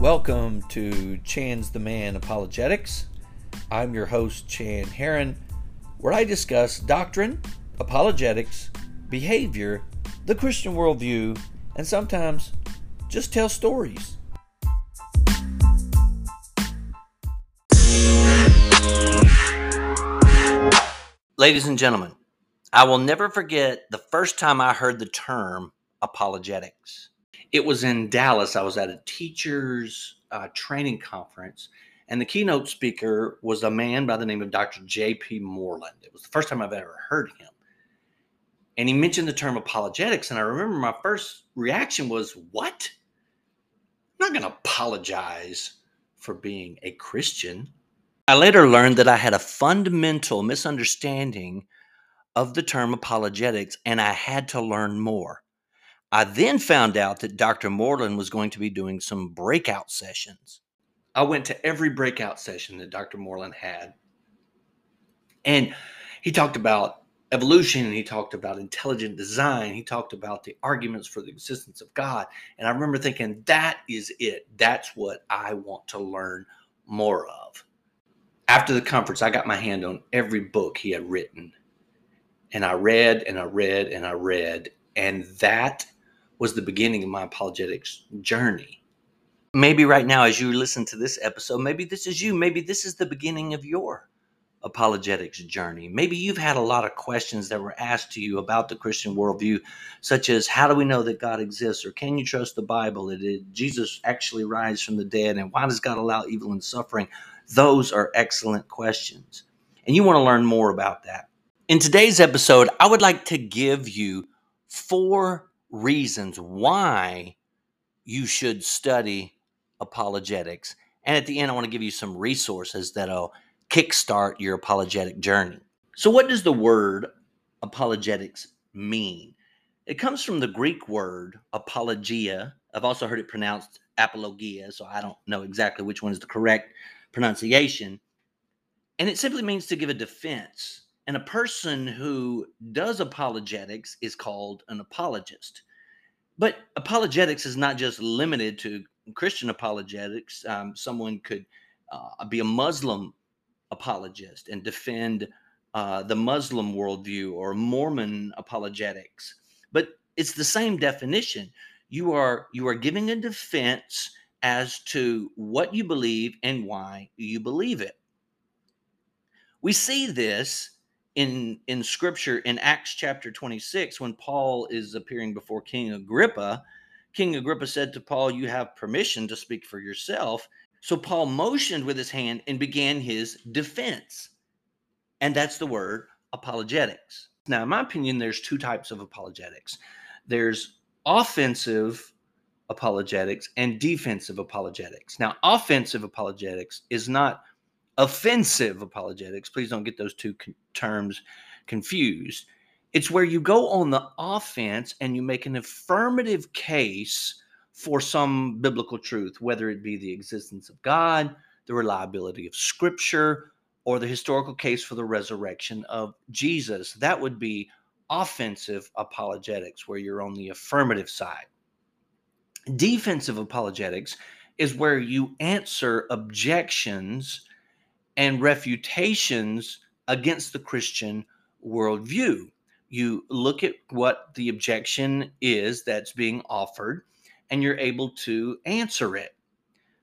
Welcome to Chan's the Man Apologetics. I'm your host, Chan Hearron, where I discuss doctrine, apologetics, behavior, the Christian worldview, and sometimes just tell stories. Ladies and gentlemen, I will never forget the first time I heard the term apologetics. It was in Dallas. I was at a teacher's uh, training conference, and the keynote speaker was a man by the name of Dr. J.P. Moreland. It was the first time I've ever heard him. And he mentioned the term apologetics, and I remember my first reaction was, What? I'm not going to apologize for being a Christian. I later learned that I had a fundamental misunderstanding of the term apologetics, and I had to learn more. I then found out that Dr. Moreland was going to be doing some breakout sessions. I went to every breakout session that Dr. Moreland had. And he talked about evolution he talked about intelligent design. He talked about the arguments for the existence of God. And I remember thinking, that is it. That's what I want to learn more of. After the conference, I got my hand on every book he had written. And I read and I read and I read. And that was the beginning of my apologetics journey. Maybe right now, as you listen to this episode, maybe this is you. Maybe this is the beginning of your apologetics journey. Maybe you've had a lot of questions that were asked to you about the Christian worldview, such as how do we know that God exists, or can you trust the Bible? Did Jesus actually rise from the dead, and why does God allow evil and suffering? Those are excellent questions. And you want to learn more about that. In today's episode, I would like to give you four reasons why you should study apologetics. And at the end, I want to give you some resources that'll kickstart your apologetic journey. So, what does the word apologetics mean? It comes from the Greek word apologia. I've also heard it pronounced apologia, so I don't know exactly which one is the correct pronunciation. And it simply means to give a defense and a person who does apologetics is called an apologist. But apologetics is not just limited to Christian apologetics. Um, someone could uh, be a Muslim apologist and defend uh, the Muslim worldview or Mormon apologetics. But it's the same definition. You are you are giving a defense as to what you believe and why you believe it. We see this in in scripture in acts chapter 26 when paul is appearing before king agrippa king agrippa said to paul you have permission to speak for yourself. So paul motioned with his hand and began his defense. And that's the word apologetics. Now in my opinion there's two types of apologetics. There's offensive apologetics and defensive apologetics. Now offensive apologetics is not offensive apologetics. Please don't get those two con- terms confused. It's where you go on the offense and you make an affirmative case for some biblical truth, whether it be the existence of God, the reliability of scripture, or the historical case for the resurrection of Jesus. That would be offensive apologetics, where you're on the affirmative side. Defensive apologetics is where you answer objections and refutations against the Christian worldview. You look at what the objection is that's being offered, and you're able to answer it.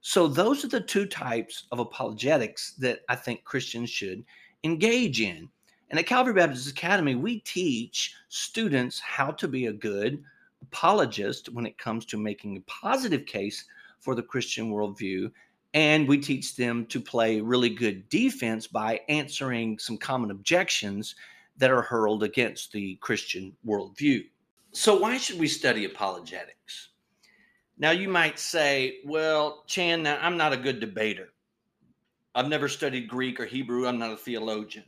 So, those are the two types of apologetics that I think Christians should engage in. And at Calvary Baptist Academy, we teach students how to be a good apologist when it comes to making a positive case for the Christian worldview and we teach them to play really good defense by answering some common objections that are hurled against the Christian worldview. So, why should we study apologetics? Now, you might say, well, Chan, now I'm not a good debater. I've never studied Greek or Hebrew. I'm not a theologian.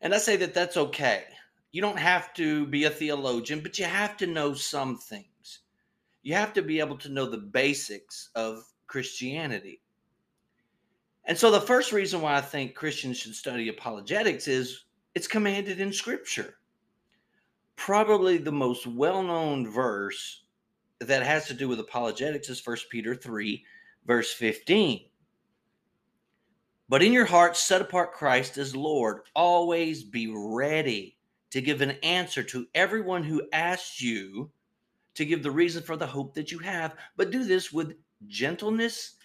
And I say that that's okay. You don't have to be a theologian, but you have to know some things. You have to be able to know the basics of Christianity. And so the first reason why I think Christians should study apologetics is it's commanded in scripture. Probably the most well-known verse that has to do with apologetics is 1 Peter 3 verse 15. But in your heart, set apart Christ as Lord. Always be ready to give an answer to everyone who asks you to give the reason for the hope that you have. But do this with gentleness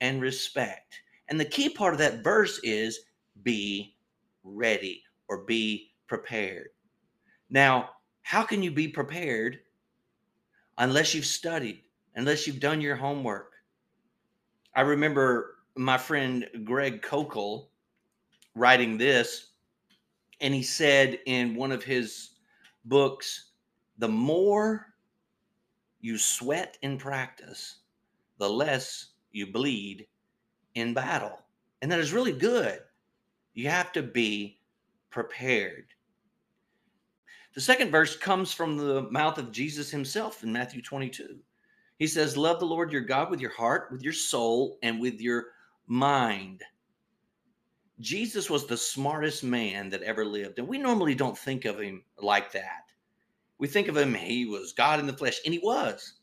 and respect. And the key part of that verse is be ready or be prepared. Now, how can you be prepared unless you've studied, unless you've done your homework? I remember my friend Greg Koukl writing this, and he said in one of his books, the more you sweat in practice, the less you bleed in battle. And that is really good. You have to be prepared. The second verse comes from the mouth of Jesus himself in Matthew 22. He says, Love the Lord your God with your heart, with your soul, and with your mind. Jesus was the smartest man that ever lived. And we normally don't think of him like that. We think of him, he was God in the flesh, and he was.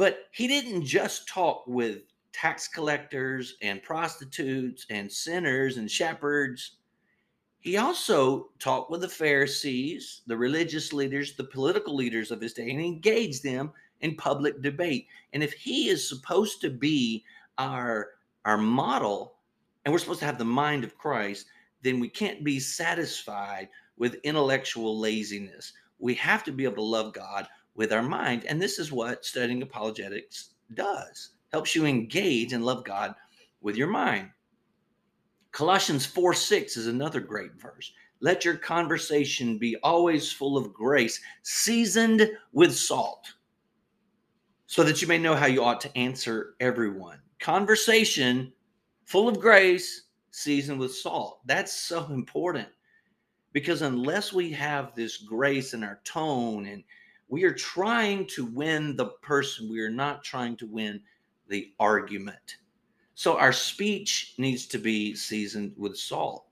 But he didn't just talk with tax collectors and prostitutes and sinners and shepherds. He also talked with the Pharisees, the religious leaders, the political leaders of his day, and engaged them in public debate. And if he is supposed to be our our model, and we're supposed to have the mind of Christ, then we can't be satisfied with intellectual laziness. We have to be able to love God with our mind. And this is what studying apologetics does helps you engage and love God with your mind. Colossians 4 6 is another great verse. Let your conversation be always full of grace, seasoned with salt, so that you may know how you ought to answer everyone conversation full of grace, seasoned with salt. That's so important because unless we have this grace in our tone and we are trying to win the person, we are not trying to win the argument. So our speech needs to be seasoned with salt.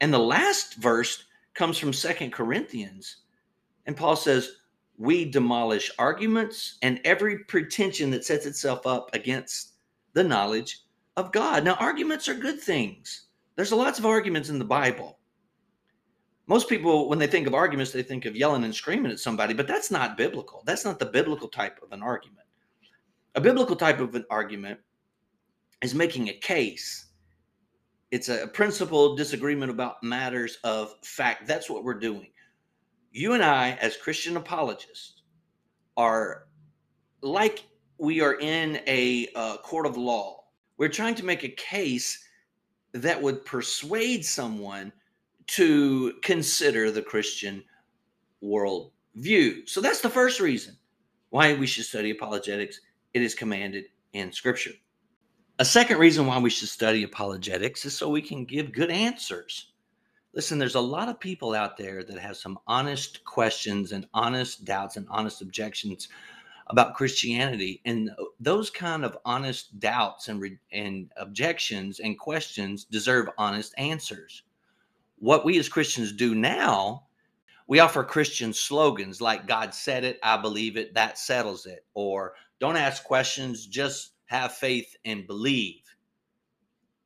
And the last verse comes from Second Corinthians. And Paul says, We demolish arguments and every pretension that sets itself up against the knowledge of God. Now, arguments are good things. There's lots of arguments in the Bible. Most people, when they think of arguments, they think of yelling and screaming at somebody, but that's not biblical. That's not the biblical type of an argument. A biblical type of an argument is making a case. It's a principled disagreement about matters of fact. That's what we're doing. You and I, as Christian apologists, are like we are in a uh, court of law. We're trying to make a case that would persuade someone to consider the Christian world view. So that's the first reason why we should study apologetics. It is commanded in Scripture. A second reason why we should study apologetics is so we can give good answers. Listen, there's a lot of people out there that have some honest questions and honest doubts and honest objections about Christianity. And those kind of honest doubts and, re- and objections and questions deserve honest answers. What we as Christians do now, we offer Christian slogans like God said it, I believe it, that settles it, or don't ask questions, just have faith and believe.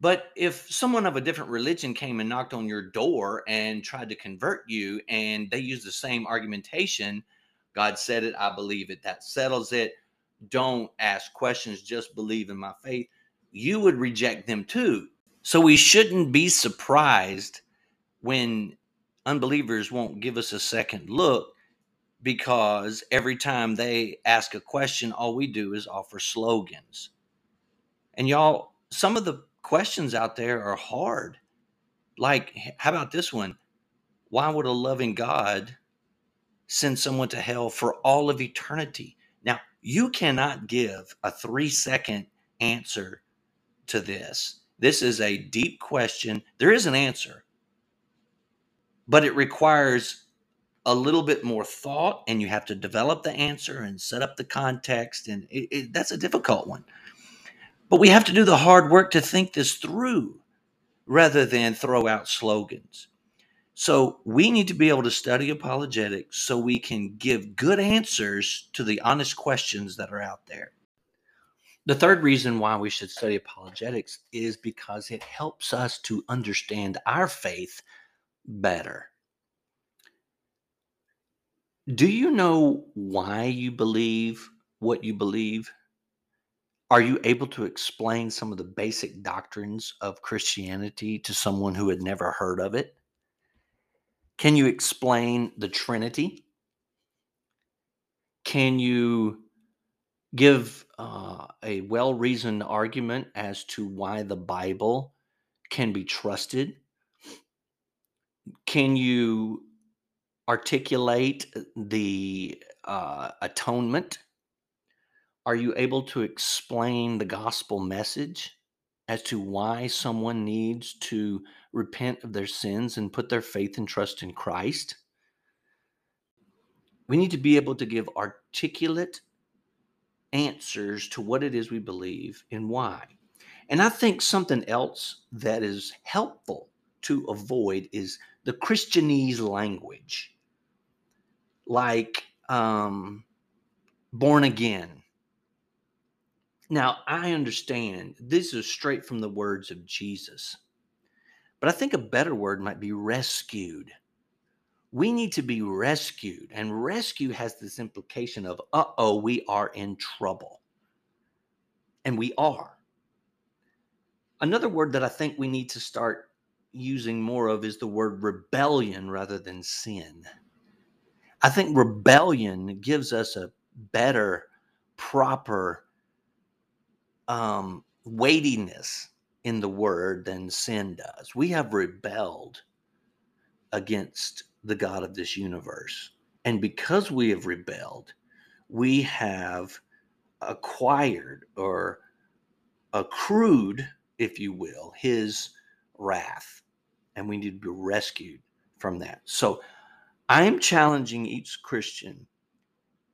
But if someone of a different religion came and knocked on your door and tried to convert you and they use the same argumentation, God said it. I believe it. That settles it. Don't ask questions. Just believe in my faith. You would reject them too. So we shouldn't be surprised when unbelievers won't give us a second look because every time they ask a question, all we do is offer slogans. And y'all, some of the questions out there are hard. Like, how about this one? Why would a loving God send someone to hell for all of eternity. Now, you cannot give a three second answer to this. This is a deep question. There is an answer, but it requires a little bit more thought, and you have to develop the answer and set up the context. And it, it, that's a difficult one. But we have to do the hard work to think this through rather than throw out slogans. So we need to be able to study apologetics so we can give good answers to the honest questions that are out there. The third reason why we should study apologetics is because it helps us to understand our faith better. Do you know why you believe what you believe? Are you able to explain some of the basic doctrines of Christianity to someone who had never heard of it? Can you explain the Trinity? Can you give uh, a well reasoned argument as to why the Bible can be trusted? Can you articulate the uh, atonement? Are you able to explain the gospel message as to why someone needs to repent of their sins and put their faith and trust in Christ? We need to be able to give articulate answers to what it is we believe and why. And I think something else that is helpful to avoid is the Christianese language like um, born again. Now, I understand this is straight from the words of Jesus, but I think a better word might be rescued. We need to be rescued, and rescue has this implication of, uh oh, we are in trouble. And we are. Another word that I think we need to start using more of is the word rebellion rather than sin. I think rebellion gives us a better, proper um, weightiness in the word than sin does. We have rebelled against the God of this universe. And because we have rebelled, we have acquired or accrued, if you will, his wrath. And we need to be rescued from that. So I'm challenging each Christian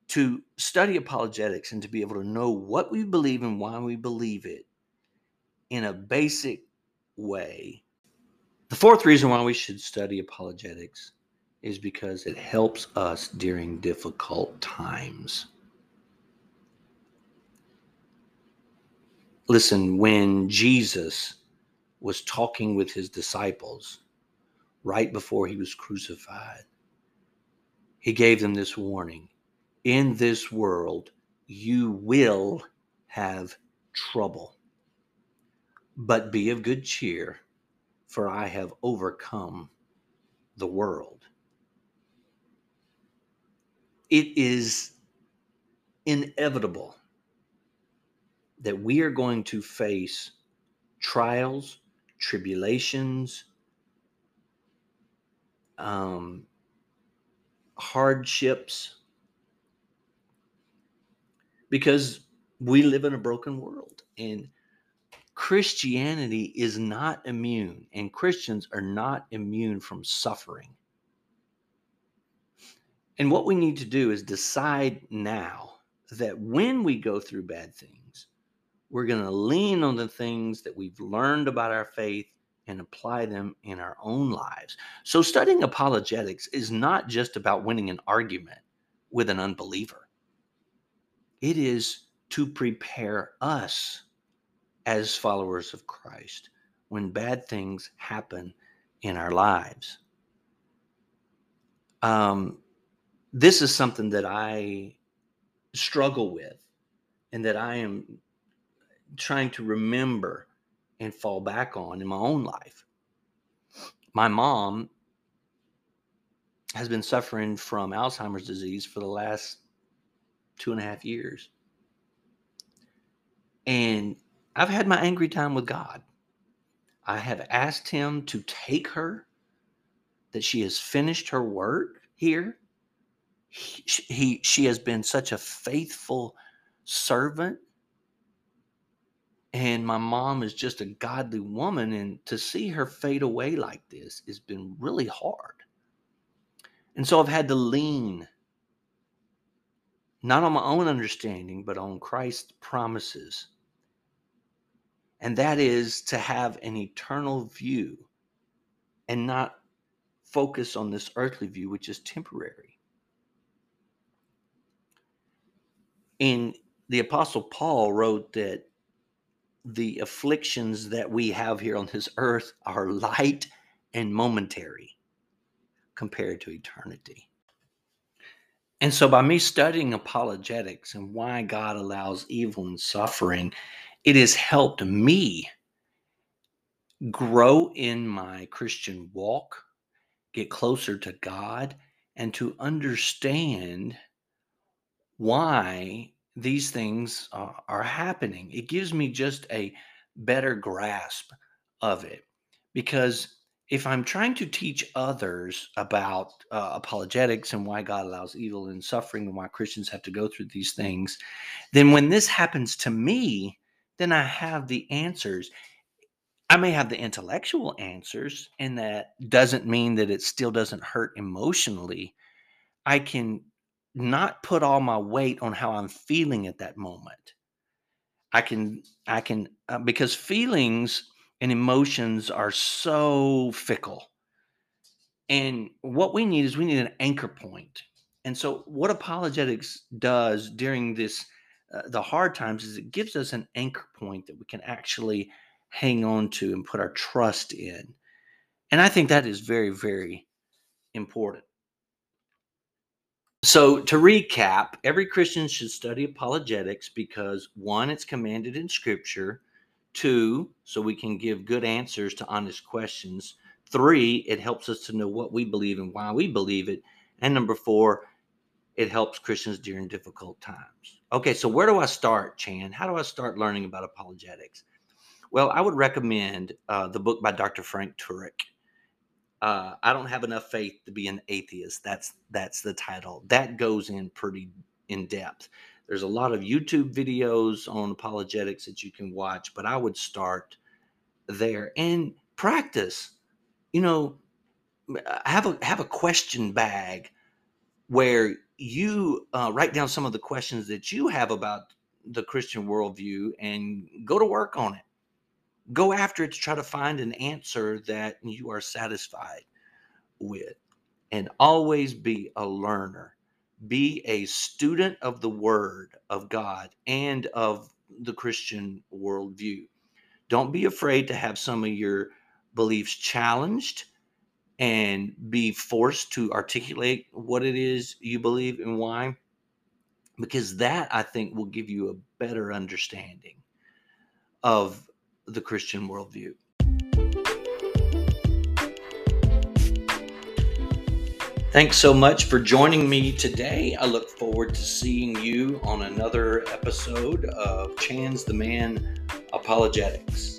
to study apologetics and to be able to know what we believe and why we believe it in a basic way. The fourth reason why we should study apologetics is because it helps us during difficult times. Listen, when Jesus was talking with his disciples right before he was crucified, he gave them this warning In this world, you will have trouble, but be of good cheer, for I have overcome the world. It is inevitable that we are going to face trials, tribulations, um, hardships because we live in a broken world and Christianity is not immune and Christians are not immune from suffering. And what we need to do is decide now that when we go through bad things, we're going to lean on the things that we've learned about our faith and apply them in our own lives. So, studying apologetics is not just about winning an argument with an unbeliever, it is to prepare us as followers of Christ when bad things happen in our lives. Um, this is something that I struggle with and that I am trying to remember and fall back on in my own life. My mom has been suffering from Alzheimer's disease for the last two and a half years. And I've had my angry time with God. I have asked Him to take her, that she has finished her work here. He, he she has been such a faithful servant and my mom is just a godly woman and to see her fade away like this has been really hard. And so i've had to lean not on my own understanding but on christ's promises. And that is to have an eternal view and not focus on this earthly view which is temporary. And the Apostle Paul wrote that the afflictions that we have here on this earth are light and momentary compared to eternity. And so, by me studying apologetics and why God allows evil and suffering, it has helped me grow in my Christian walk, get closer to God, and to understand why these things uh, are happening. It gives me just a better grasp of it because if I'm trying to teach others about uh, apologetics and why God allows evil and suffering and why Christians have to go through these things, then when this happens to me, then I have the answers. I may have the intellectual answers, and that doesn't mean that it still doesn't hurt emotionally. I can not put all my weight on how I'm feeling at that moment. I can, I can, uh, because feelings and emotions are so fickle. And what we need is we need an anchor point. And so, what apologetics does during this, uh, the hard times, is it gives us an anchor point that we can actually hang on to and put our trust in. And I think that is very, very important. So, to recap, every Christian should study apologetics because one, it's commanded in Scripture. Two, so we can give good answers to honest questions. Three, it helps us to know what we believe and why we believe it. And number four, it helps Christians during difficult times. Okay, so where do I start, Chan? How do I start learning about apologetics? Well, I would recommend uh, the book by Dr. Frank Turek uh, I don't have enough faith to be an atheist. That's that's the title. That goes in pretty in depth. There's a lot of YouTube videos on apologetics that you can watch, but I would start there and practice. You know, have a have a question bag where you uh, write down some of the questions that you have about the Christian worldview and go to work on it go after it to try to find an answer that you are satisfied with and always be a learner. Be a student of the word of god and of the christian worldview. Don't be afraid to have some of your beliefs challenged and be forced to articulate what it is you believe and why because that i think will give you a better understanding of the Christian worldview. Thanks so much for joining me today. I look forward to seeing you on another episode of Chan's the Man Apologetics.